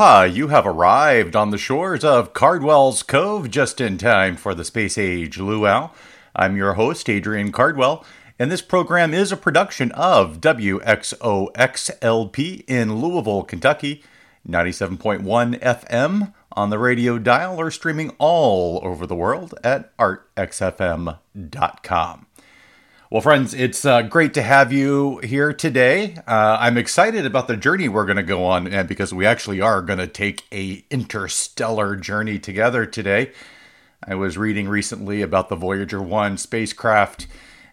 Aloha, you have arrived on the shores of Cardwell's Cove just in time for the Space Age Luau. I'm your host, Adrian Cardwell, and this program is a production of WXOXLP in Louisville, Kentucky, 97.1 FM on the radio dial or streaming all over the world at artxfm.com. Well, friends, it's uh, great to have you here today. Uh, I'm excited about the journey we're going to go on, and because we actually are going to take a interstellar journey together today. I was reading recently about the Voyager One spacecraft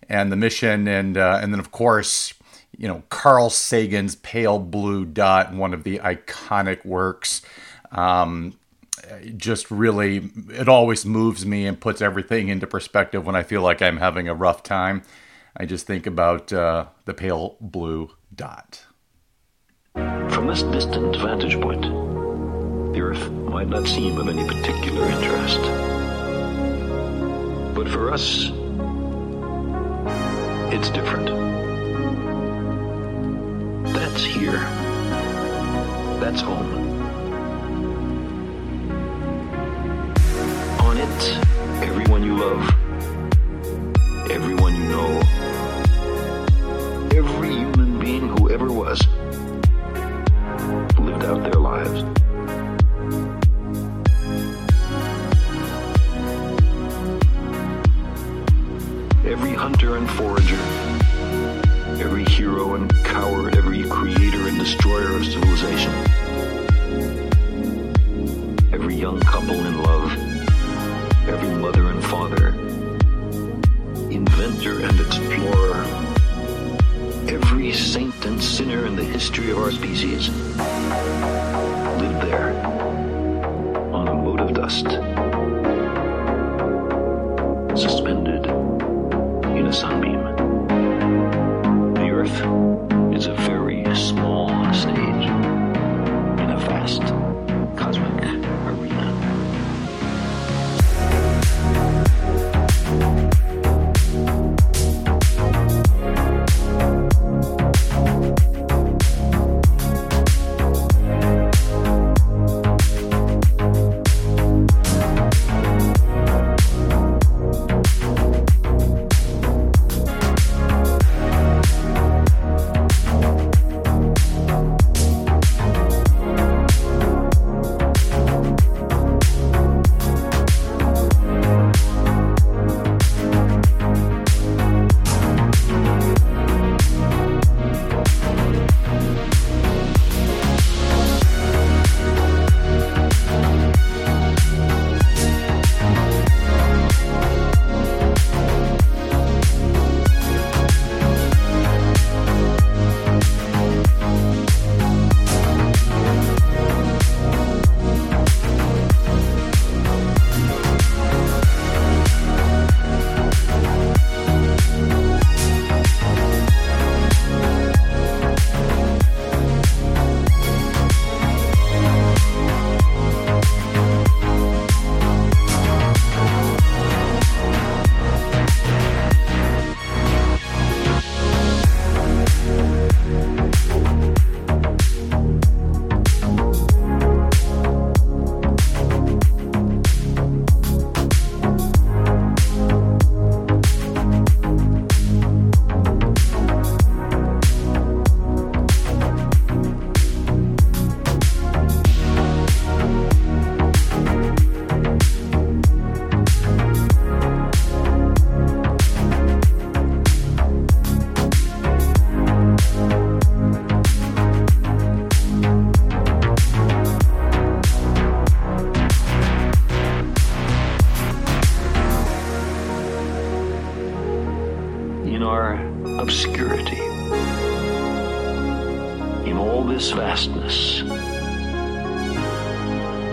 and the mission, and uh, and then of course, you know, Carl Sagan's Pale Blue Dot, one of the iconic works. Um, just really, it always moves me and puts everything into perspective when I feel like I'm having a rough time. I just think about uh, the pale blue dot. From this distant vantage point, the Earth might not seem of any particular interest. But for us, it's different. That's here. That's home. On it, everyone you love, everyone you know, their lives. Every hunter and forager, every hero and coward, every creator and destroyer of civilization, every young couple in love, every mother and father, inventor and explorer, every saint and sinner in the history of our species lived there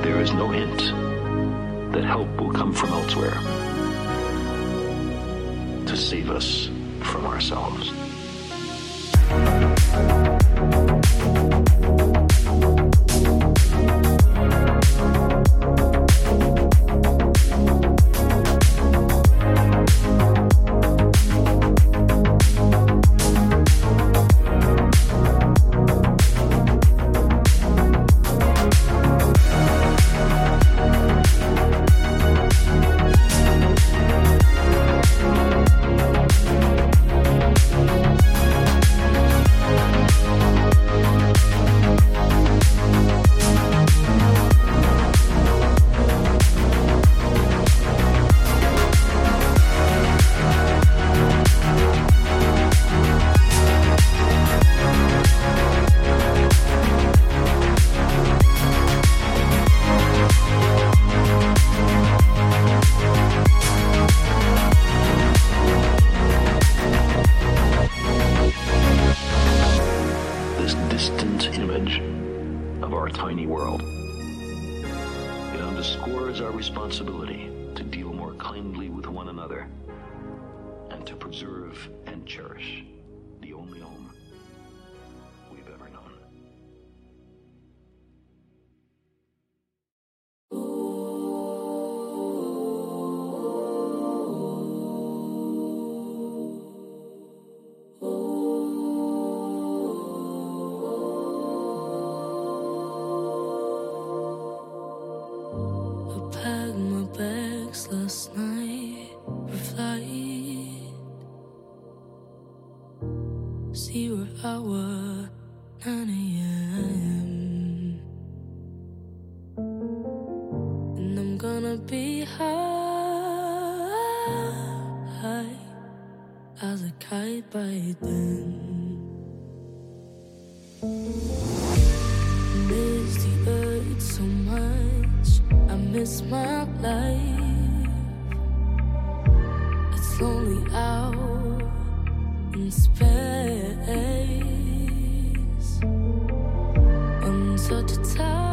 there is no hint that help will come from elsewhere to save us from ourselves. 9 a.m. And I'm gonna be high as a kite by then. I miss the earth so much, I miss my life. It's lonely out in space. to tell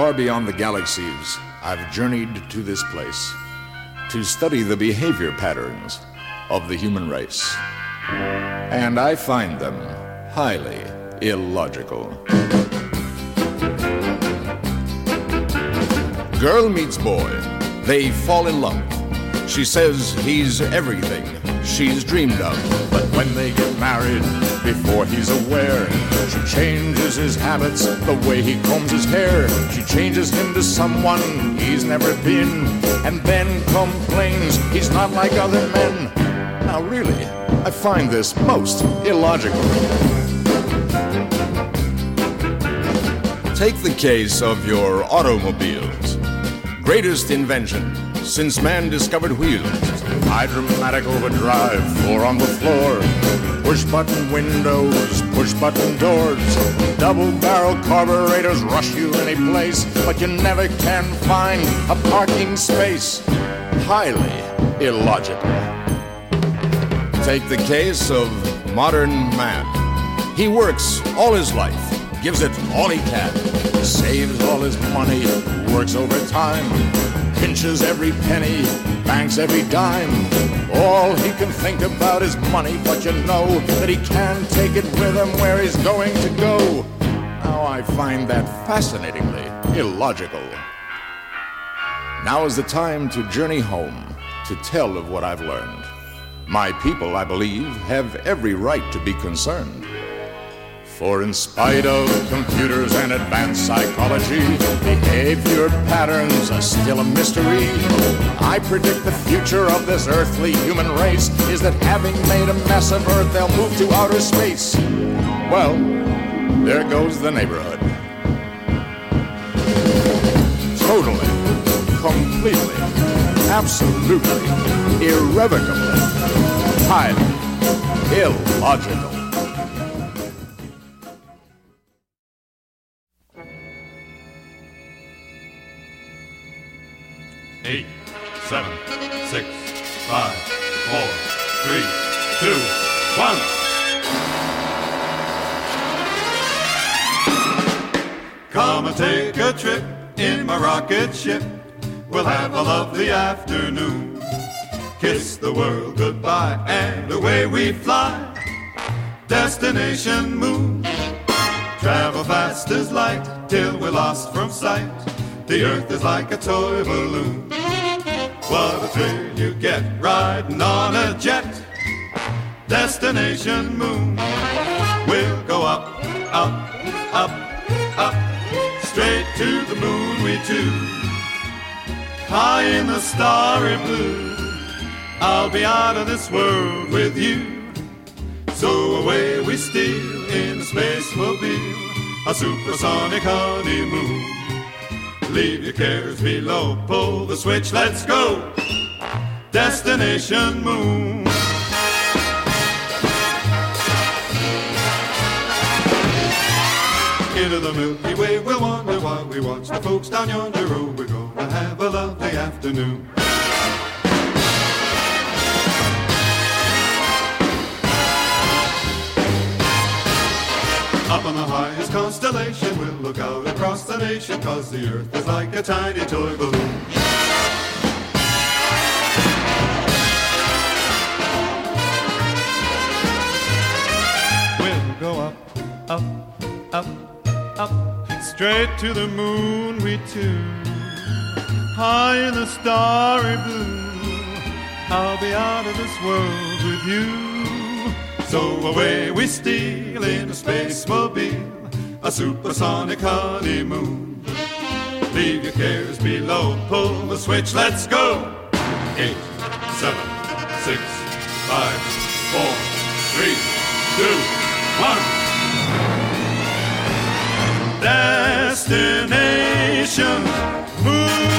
far beyond the galaxies, I've journeyed to this place to study the behavior patterns of the human race. And I find them highly illogical. Girl meets boy. They fall in love. She says he's everything she's dreamed of. But when they get married, before he's aware, she changes his habits, the way he combs his hair. She changes him to someone he's never been, and then complains he's not like other men. Now, really, I find this most illogical. Take the case of your automobiles. Greatest invention since man discovered wheels Hydromatic overdrive, four on the floor. Push button windows, push button doors. Double barrel carburetors rush you any place, but you never can find a parking space. Highly illogical. Take the case of modern man. He works all his life, gives it all he can, saves all his money, works overtime, pinches every penny, banks every dime. All he can think about is money, but you know that he can take it with him where he's going to go. Now I find that fascinatingly illogical. Now is the time to journey home, to tell of what I've learned. My people, I believe, have every right to be concerned. For in spite of computers and advanced psychology, behavior patterns are still a mystery. I predict the future of this earthly human race is that having made a mess of Earth, they'll move to outer space. Well, there goes the neighborhood. Totally, completely, absolutely, irrevocably, highly illogical. Eight, seven, six, five, four, three, two, one. Come and take a trip in my rocket ship. We'll have a lovely afternoon. Kiss the world goodbye and away we fly. Destination moon. Travel fast as light till we're lost from sight. The earth is like a toy balloon. What a thrill you get riding on a jet. Destination moon. We'll go up, up, up, up. Straight to the moon we two. High in the starry blue. I'll be out of this world with you. So away we steal in the spacemobile. A supersonic honeymoon. Leave your cares below, pull the switch, let's go. Destination Moon. Into the Milky Way, we'll wander while we watch the folks down yonder. We're gonna have a lovely afternoon. Up on the highest constellation, we'll look out across the nation, cause the earth is like a tiny toy balloon. We'll go up, up, up, up, straight to the moon we two. High in the starry blue, I'll be out of this world with you. So away we steal in a spacemobile, a supersonic honeymoon. Leave your cares below, pull the switch, let's go. Eight, seven, six, five, four, three, two, one. Destination you're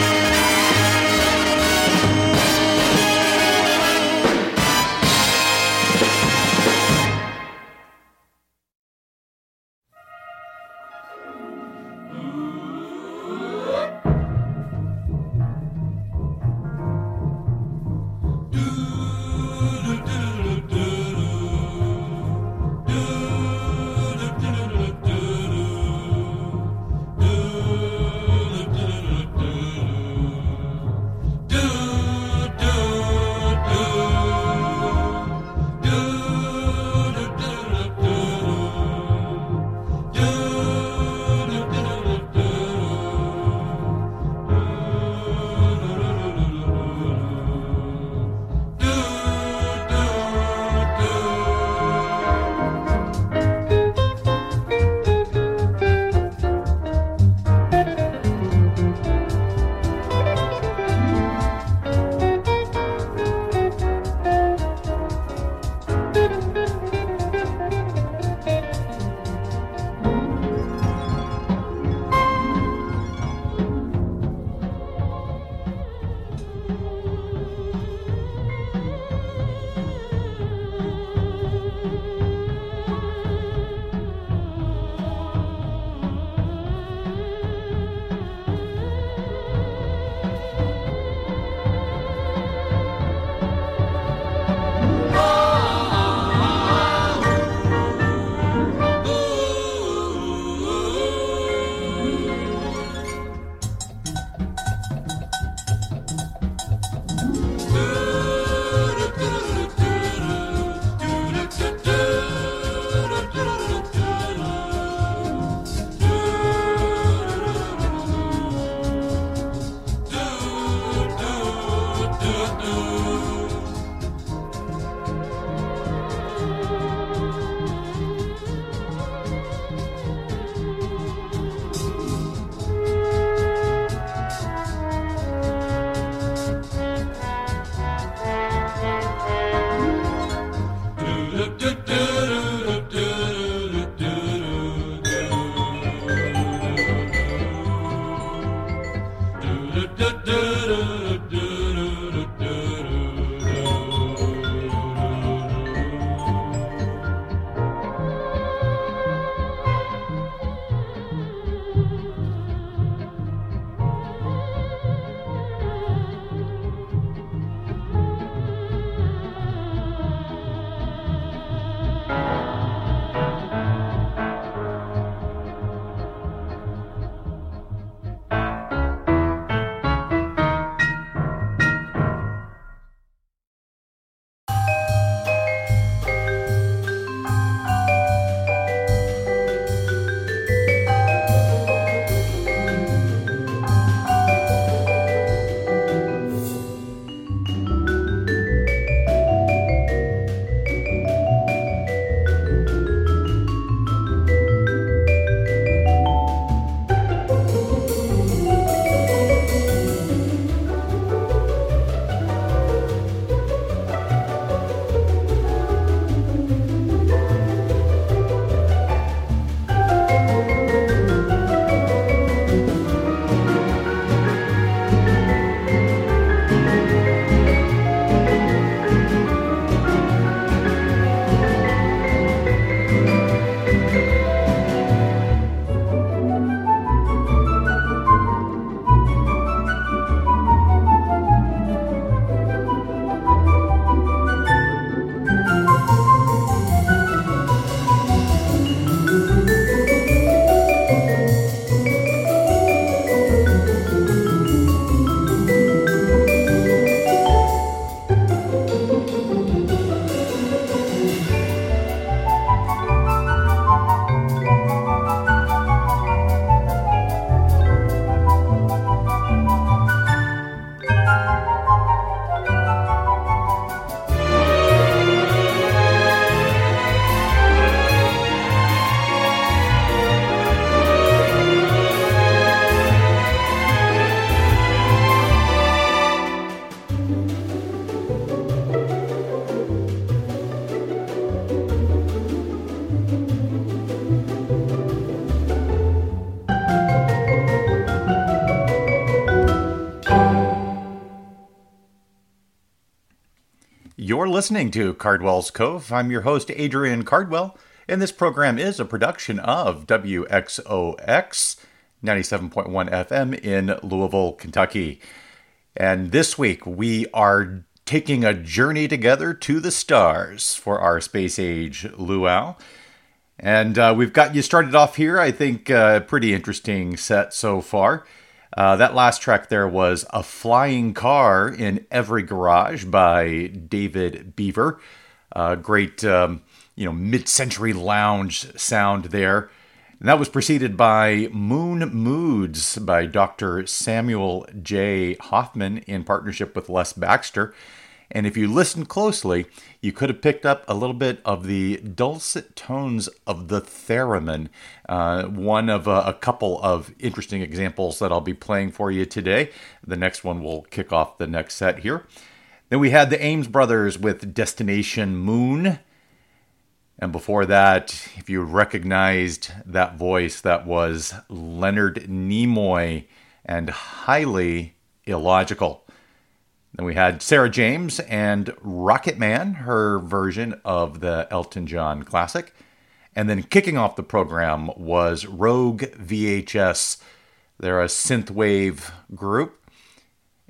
listening to Cardwell's Cove. I'm your host, Adrian Cardwell, and this program is a production of WXOX 97.1 FM in Louisville, Kentucky. And this week we are taking a journey together to the stars for our space age luau. And uh, we've got you started off here. I think a uh, pretty interesting set so far. Uh, that last track there was A Flying Car in Every Garage by David Beaver. Uh, great, um, you know, mid century lounge sound there. And that was preceded by Moon Moods by Dr. Samuel J. Hoffman in partnership with Les Baxter. And if you listen closely, you could have picked up a little bit of the dulcet tones of the theremin. Uh, one of a, a, couple of interesting examples that I'll be playing for you today. The next one will kick off the next set here. Then we had the Ames brothers with Destination Moon. And before that, if you recognized that voice, that was Leonard Nimoy and highly illogical. Then we had Sarah James and Rocket Man, her version of the Elton John classic. And then kicking off the program was Rogue VHS. They're a synthwave group,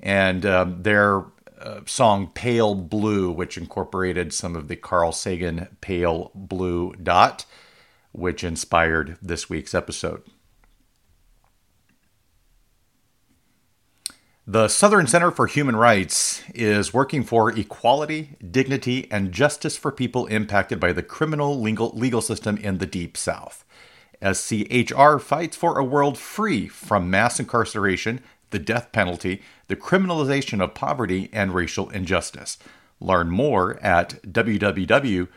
and um, their uh, song Pale Blue, which incorporated some of the Carl Sagan Pale Blue Dot, which inspired this week's episode. The Southern Center for Human Rights is working for equality, dignity, and justice for people impacted by the criminal legal, legal system in the Deep South. SCHR fights for a world free from mass incarceration, the death penalty, the criminalization of poverty, and racial injustice. Learn more at www.schr.org.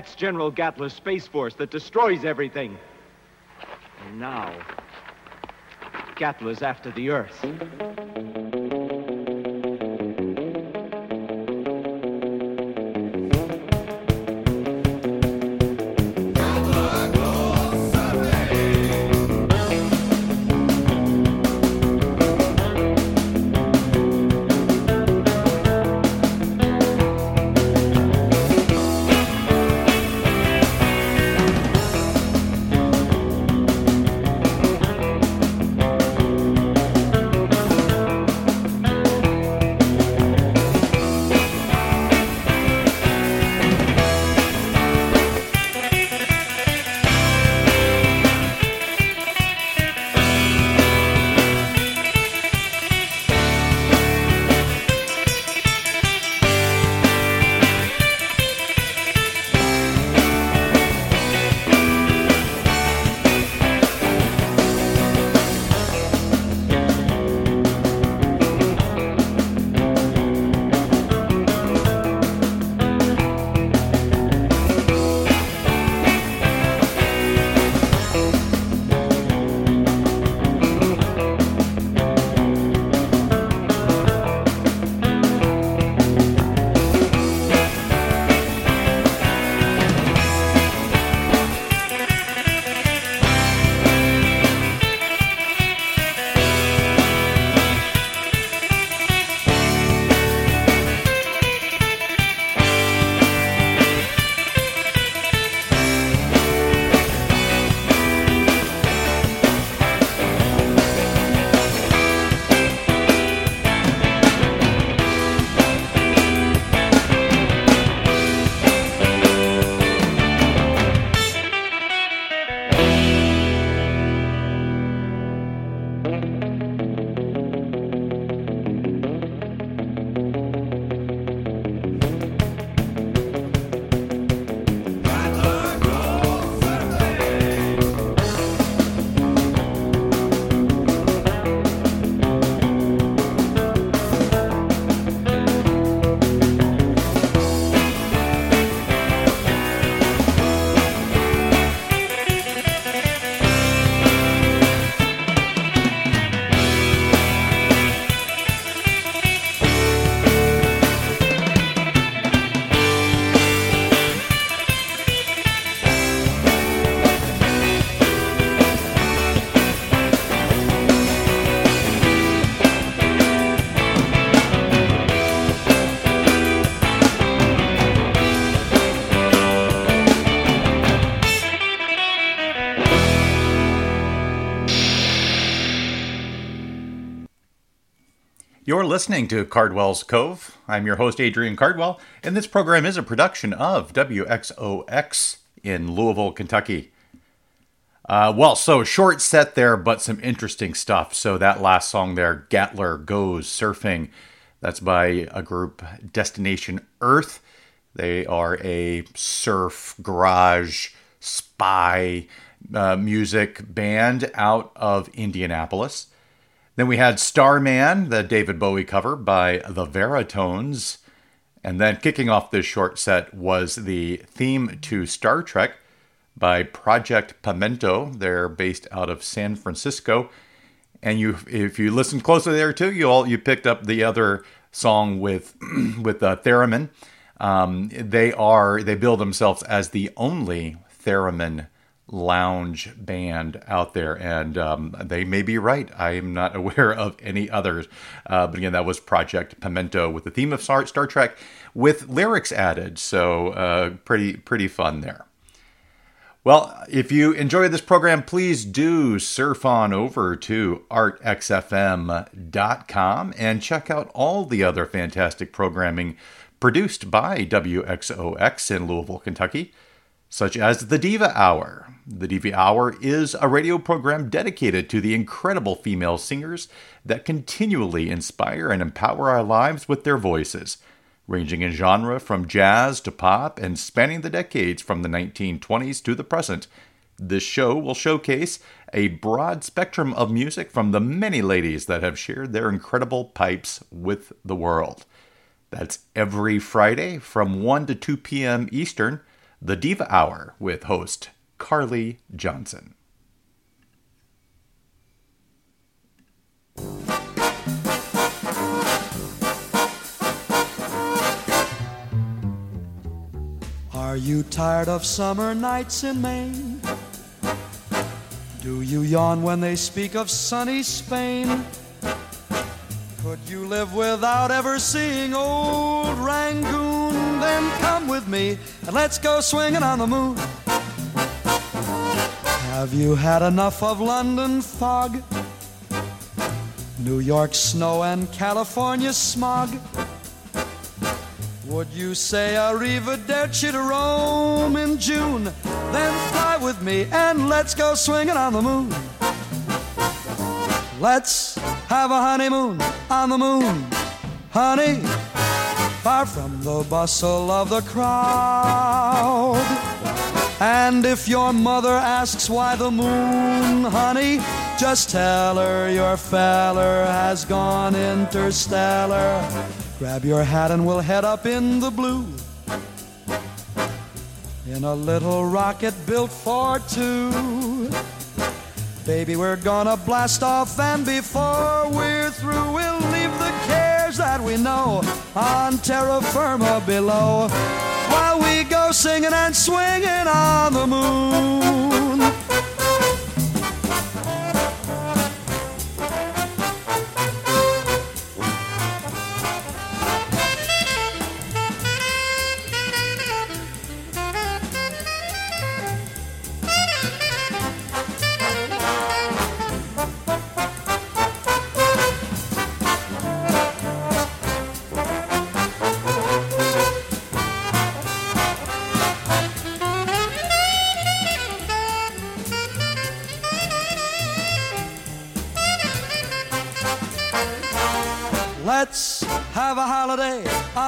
That's General Gatler's Space Force that destroys everything. And now, Gatler's after the Earth. You're listening to Cardwell's Cove. I'm your host, Adrian Cardwell, and this program is a production of WXOX in Louisville, Kentucky. Uh, well, so short set there, but some interesting stuff. So that last song there, Gatler Goes Surfing, that's by a group, Destination Earth. They are a surf garage spy uh, music band out of Indianapolis. Then we had Starman, the David Bowie cover by the Veritones. And then kicking off this short set was the theme to Star Trek by Project Pimento. They're based out of San Francisco. And you, if you listen closely there too, you all you picked up the other song with with uh, Theremin. Um, they are they bill themselves as the only theremin lounge band out there, and um, they may be right. I am not aware of any others. Uh, but again, that was Project Pimento with the theme of Star, Star Trek with lyrics added. So uh, pretty pretty fun there. Well, if you enjoy this program, please do surf on over to artxfm.com and check out all the other fantastic programming produced by WXOX in Louisville, Kentucky, such as the Diva Hour. The Diva Hour is a radio program dedicated to the incredible female singers that continually inspire and empower our lives with their voices ranging in genre from jazz to pop and spanning the decades from the 1920s to the present. This show will showcase a broad spectrum of music from the many ladies that have shared their incredible pipes with the world. That's every Friday from 1 to 2 p.m. Eastern The Diva Hour with host Carly Johnson. Are you tired of summer nights in Maine? Do you yawn when they speak of sunny Spain? Could you live without ever seeing old Rangoon? Then come with me and let's go swinging on the moon. Have you had enough of London fog? New York snow and California smog? Would you say arrivederci to Rome in June? Then fly with me and let's go swinging on the moon. Let's have a honeymoon on the moon, honey, far from the bustle of the crowd. And if your mother asks why the moon, honey, just tell her your feller has gone interstellar. Grab your hat and we'll head up in the blue. In a little rocket built for two. Baby, we're gonna blast off, and before we're through, we'll leave the cares that we know on terra firma below. While we go singing and swinging on the moon.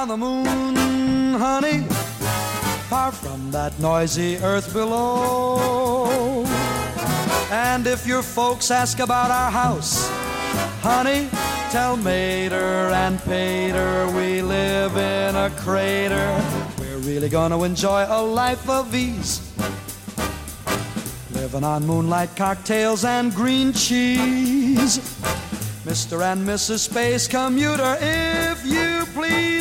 On the moon, honey, far from that noisy earth below. And if your folks ask about our house, honey, tell Mater and Pater we live in a crater. We're really gonna enjoy a life of ease. Living on moonlight cocktails and green cheese. Mr. and Mrs. Space Commuter, if you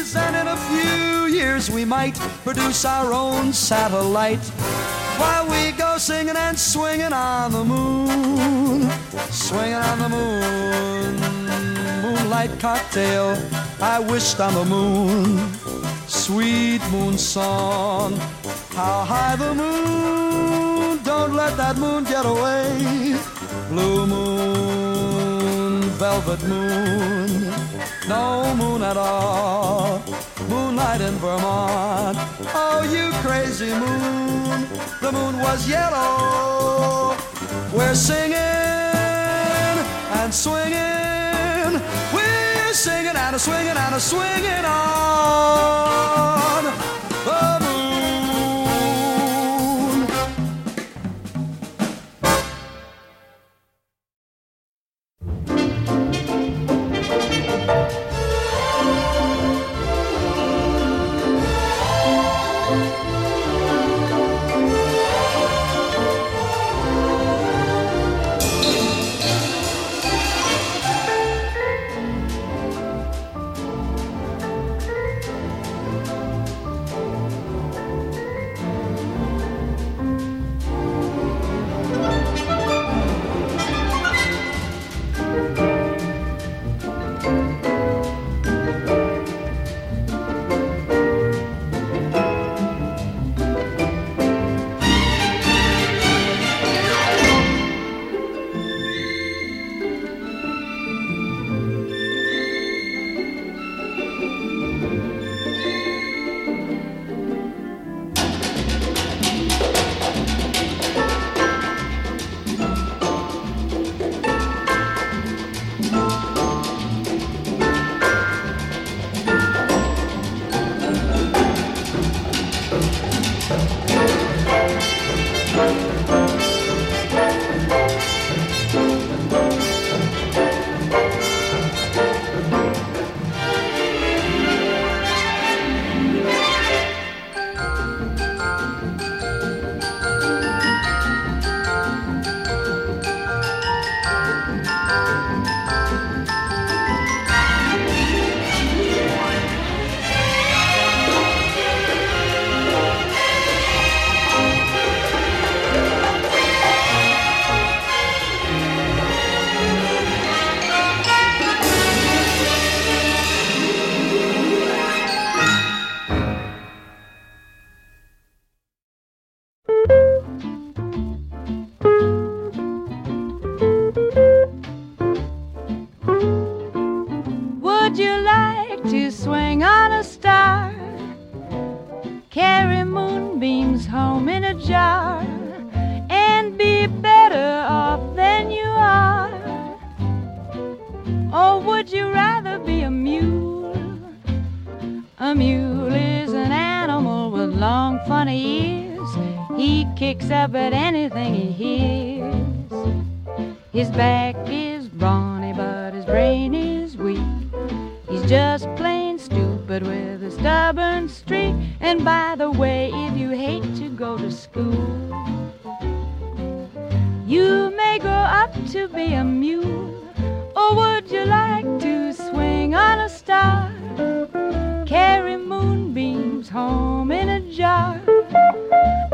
please. And in a few years, we might produce our own satellite while we go singing and swinging on the moon. Swinging on the moon. Moonlight cocktail, I wished on the moon. Sweet moon song, how high the moon. Don't let that moon get away. Blue moon, velvet moon, no moon at all. Moonlight in Vermont. Oh, you crazy moon. The moon was yellow. We're singing and swinging. We're singing and a swinging and a swinging on to be a mule. Or would you like to swing on a star? Carry moonbeams home in a jar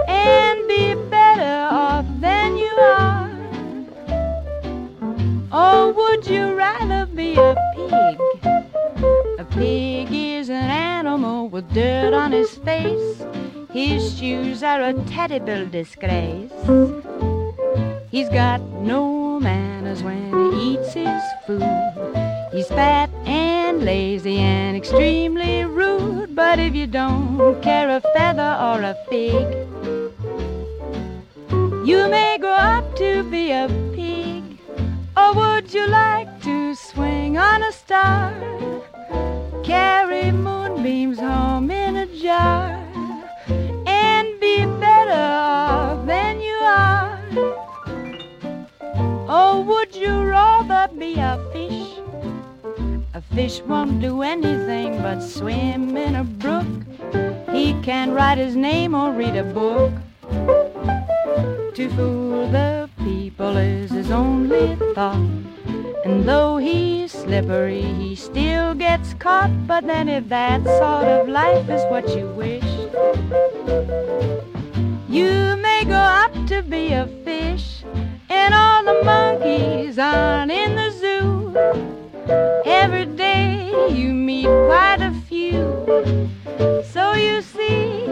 and be better off than you are? Or would you rather be a pig? A pig is an animal with dirt on his face. His shoes are a terrible disgrace. He's got no manners when he eats his food. He's fat and lazy and extremely rude. But if you don't care a feather or a fig, you may grow up to be a pig. Or would you like to swing on a star? Carry moonbeams home in a jar and be better off than you are? Or would you rather be a fish? A fish won't do anything but swim in a brook. He can't write his name or read a book. To fool the people is his only thought. And though he's slippery, he still gets caught. But then, if that sort of life is what you wish, you may go up to be a fish. And all the monkeys aren't in the zoo. Every day you meet quite a few. So you see,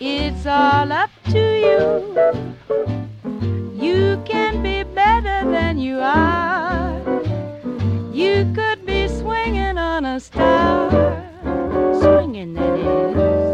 it's all up to you. You can be better than you are. You could be swinging on a star. Swinging, that is.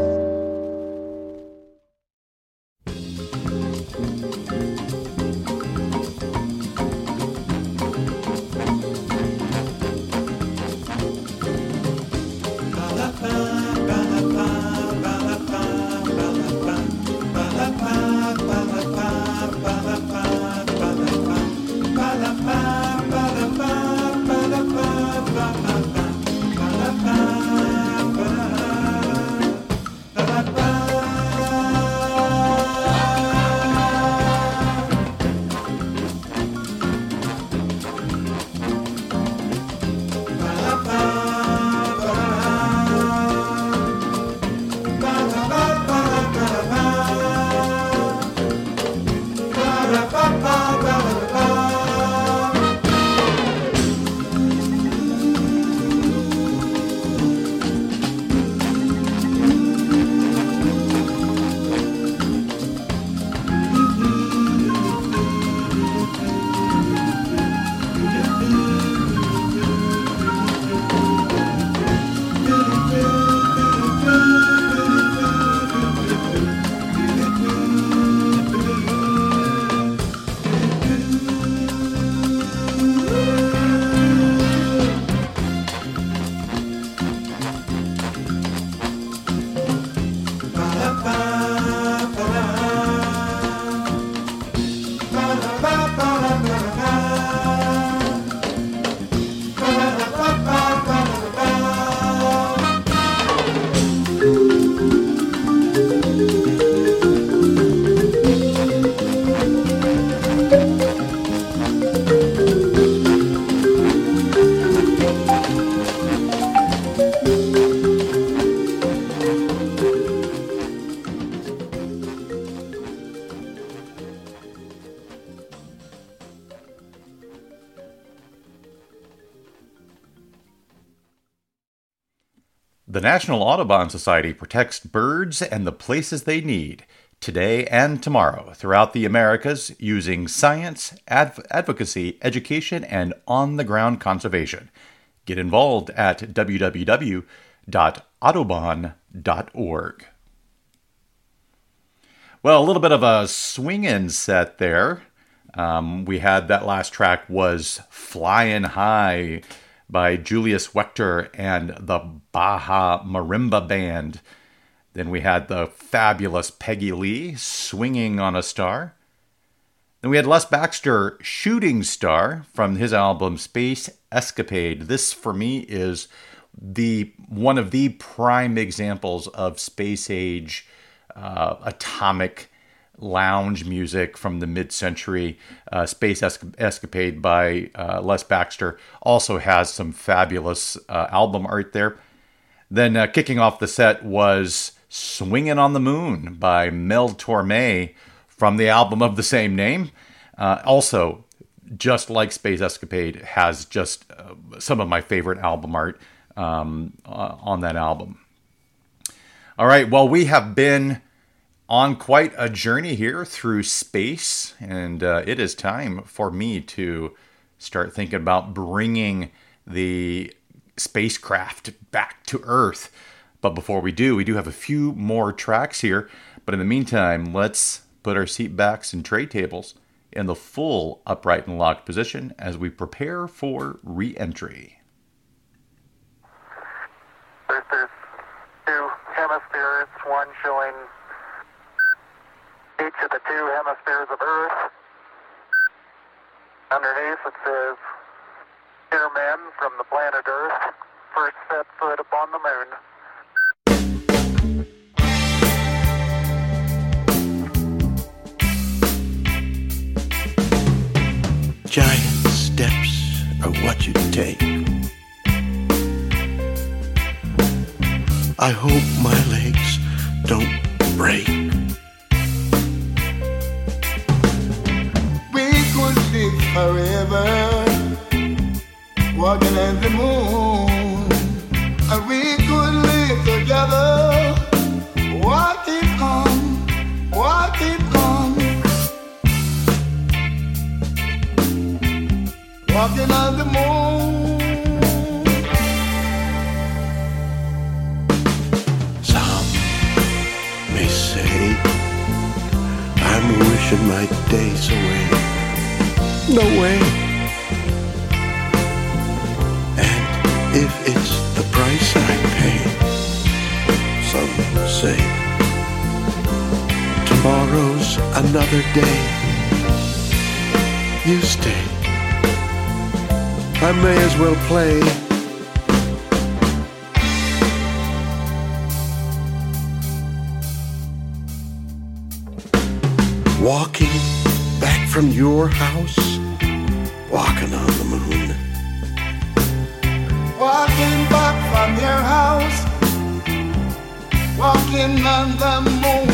National Audubon Society protects birds and the places they need today and tomorrow throughout the Americas using science, adv- advocacy, education, and on the ground conservation. Get involved at www.audubon.org. Well, a little bit of a swinging set there. Um, we had that last track was Flying High by Julius Wechter and the Baja Marimba Band. Then we had the fabulous Peggy Lee, Swinging on a Star. Then we had Les Baxter, Shooting Star, from his album Space Escapade. This, for me, is the one of the prime examples of space age uh, atomic lounge music from the mid-century. Uh, Space Esca- Escapade by uh, Les Baxter also has some fabulous uh, album art there. Then uh, kicking off the set was "Swinging on the Moon" by Mel Torme from the album of the same name. Uh, also, just like Space Escapade, has just uh, some of my favorite album art um, on that album. All right, well, we have been on quite a journey here through space, and uh, it is time for me to start thinking about bringing the spacecraft back to Earth. But before we do, we do have a few more tracks here. But in the meantime, let's put our seat backs and tray tables in the full upright and locked position as we prepare for re entry. There's, two hemispheres, one showing each of the two hemispheres of Earth. Underneath it says, Dear men from the planet Earth, first set foot upon the moon. Giant steps are what you take. I hope my legs don't break. Forever, walking on the moon. And we could live together, walking on, walking on, walking on the moon. Some may say I'm wishing my days away. No way. And if it's the price I pay, some say tomorrow's another day. You stay. I may as well play. Walking back from your house, walking on the moon. Walking back from your house, walking on the moon.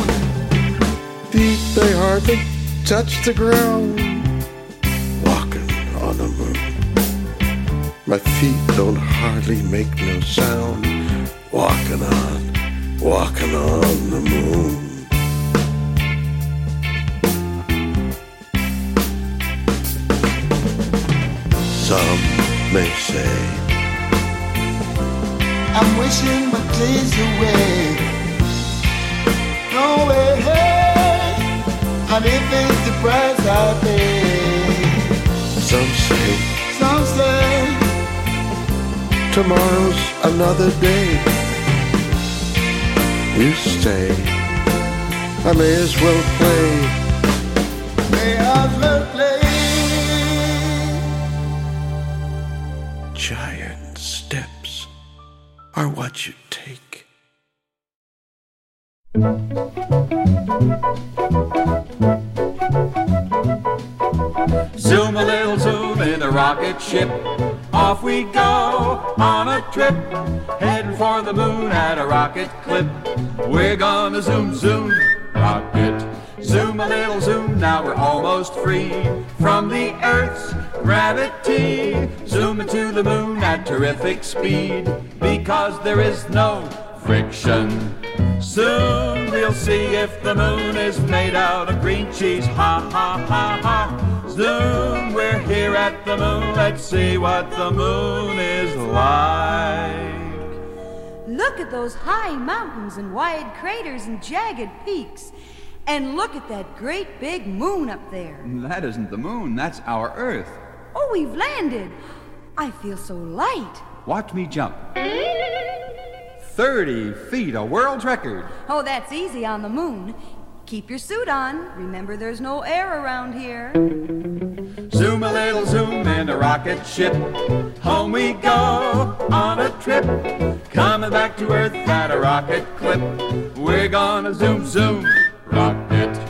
Feet they hardly touch the ground, walking on the moon. My feet don't hardly make no sound, walking on, walking on the moon. Some may say I'm wishing my days away. No way. And if it's the price I pay, Some say some say tomorrow's another day. You stay, I may as well play. Ship. Off we go on a trip. Heading for the moon at a rocket clip. We're gonna zoom, zoom, rocket. Zoom a little zoom, now we're almost free from the Earth's gravity. Zoom into the moon at terrific speed because there is no friction. Soon we'll see if the moon is made out of green cheese. Ha ha ha ha. Zoom, we're here at the moon. Let's see what the moon is like. Look at those high mountains and wide craters and jagged peaks. And look at that great big moon up there. That isn't the moon, that's our Earth. Oh, we've landed. I feel so light. Watch me jump. 30 feet, a world record. Oh, that's easy on the moon. Keep your suit on. Remember, there's no air around here. Zoom a little zoom in a rocket ship. Home we go on a trip. Coming back to Earth at a rocket clip. We're gonna zoom, zoom, rocket.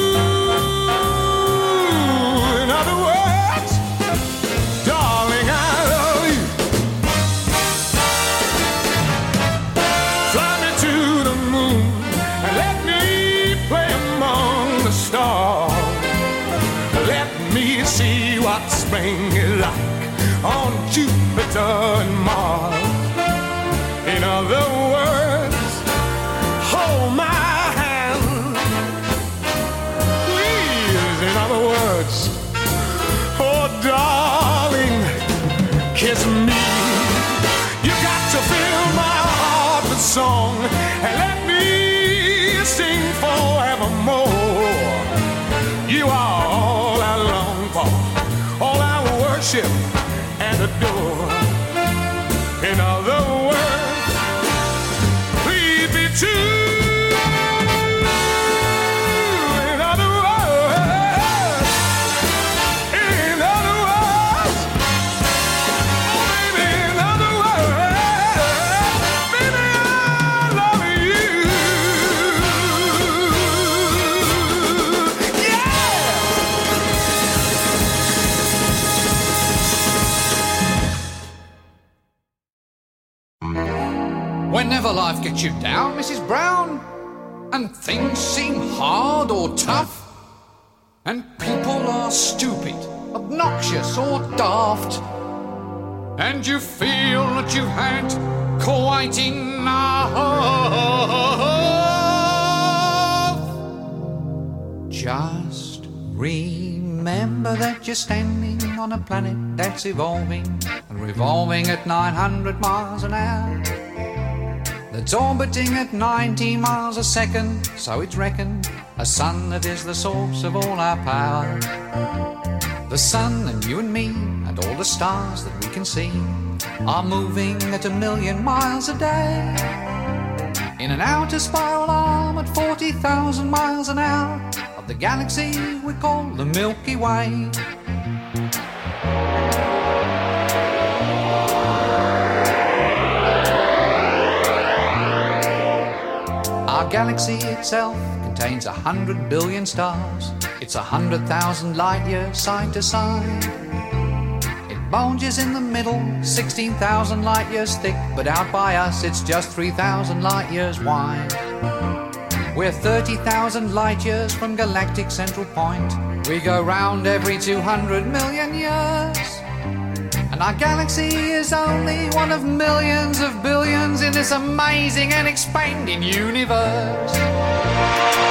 Whenever life gets you down, Mrs. Brown, and things seem hard or tough, and people are stupid, obnoxious, or daft, and you feel that you've had quite enough, just remember that you're standing on a planet that's evolving and revolving at 900 miles an hour that's orbiting at 90 miles a second, so it's reckoned a sun that is the source of all our power. The sun and you and me and all the stars that we can see are moving at a million miles a day. In an outer spiral arm at 40,000 miles an hour of the galaxy we call the Milky Way. Galaxy itself contains a hundred billion stars. It's a hundred thousand light years side to side. It bulge is in the middle, 16,000 light years thick, but out by us it's just 3,000 light years wide. We're 30,000 light years from galactic central point. We go round every 200 million years. And our galaxy is only one of millions of billions in this amazing and expanding universe.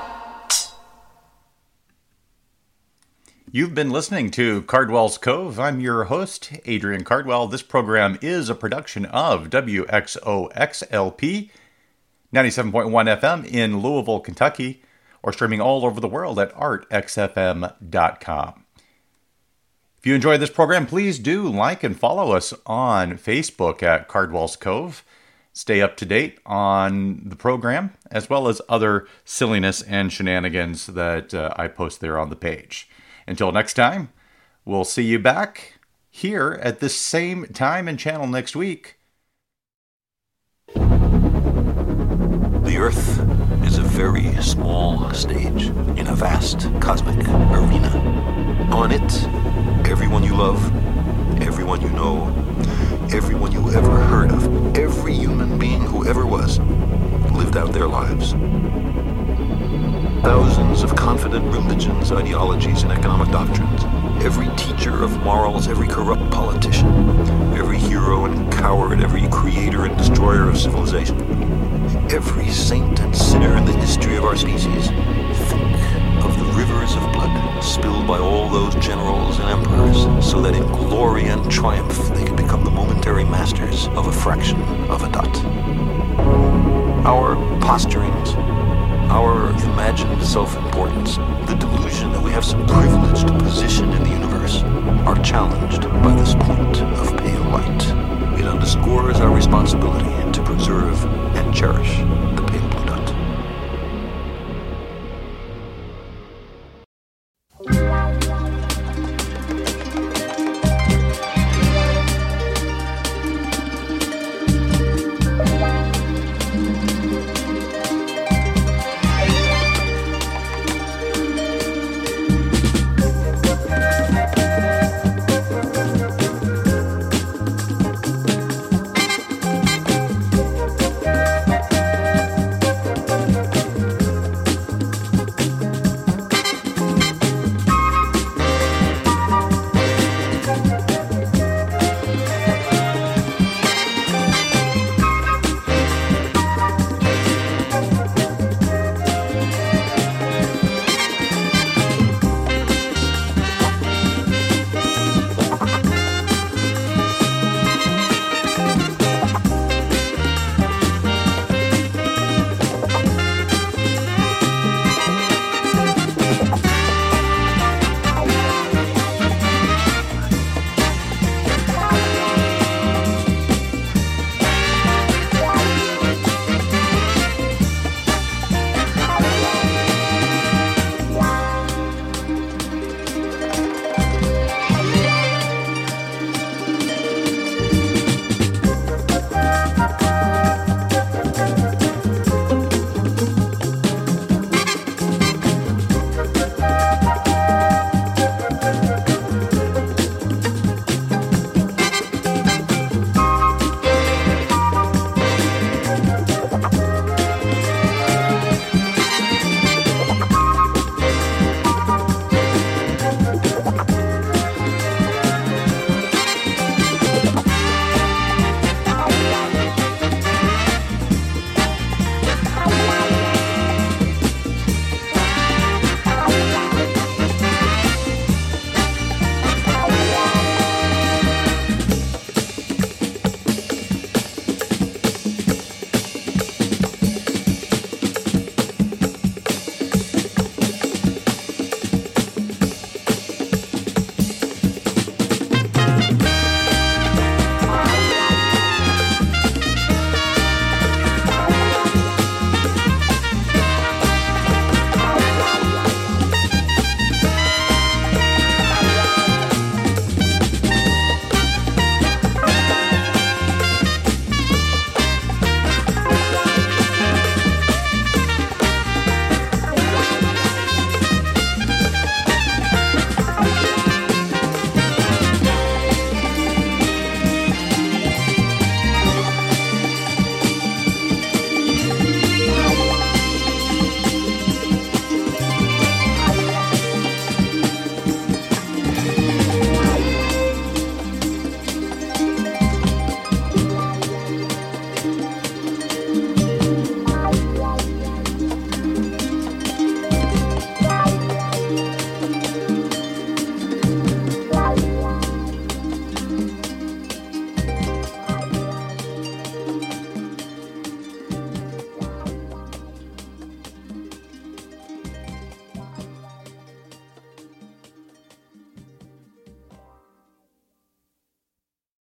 You've been listening to Cardwell's Cove. I'm your host, Adrian Cardwell. This program is a production of WXOXLP 97.1 FM in Louisville, Kentucky, or streaming all over the world at artxfm.com. If you enjoyed this program, please do like and follow us on Facebook at Cardwell's Cove. Stay up to date on the program as well as other silliness and shenanigans that uh, I post there on the page. Until next time, we'll see you back here at this same time and channel next week. The Earth is a very small stage in a vast cosmic arena. On it, everyone you love, everyone you know, everyone you ever heard of, every human being who ever was, lived out their lives. Thousands of confident religions, ideologies, and economic doctrines. Every teacher of morals, every corrupt politician, every hero and coward, every creator and destroyer of civilization. Every saint and sinner in the history of our species. Think of the rivers of blood spilled by all those generals and emperors, so that in glory and triumph they could become the momentary masters of a fraction of a dot. Our posturings, our imagined self importance, the delusion that we have some privileged position in the universe, are challenged by this point of pale light. It underscores our responsibility to preserve and cherish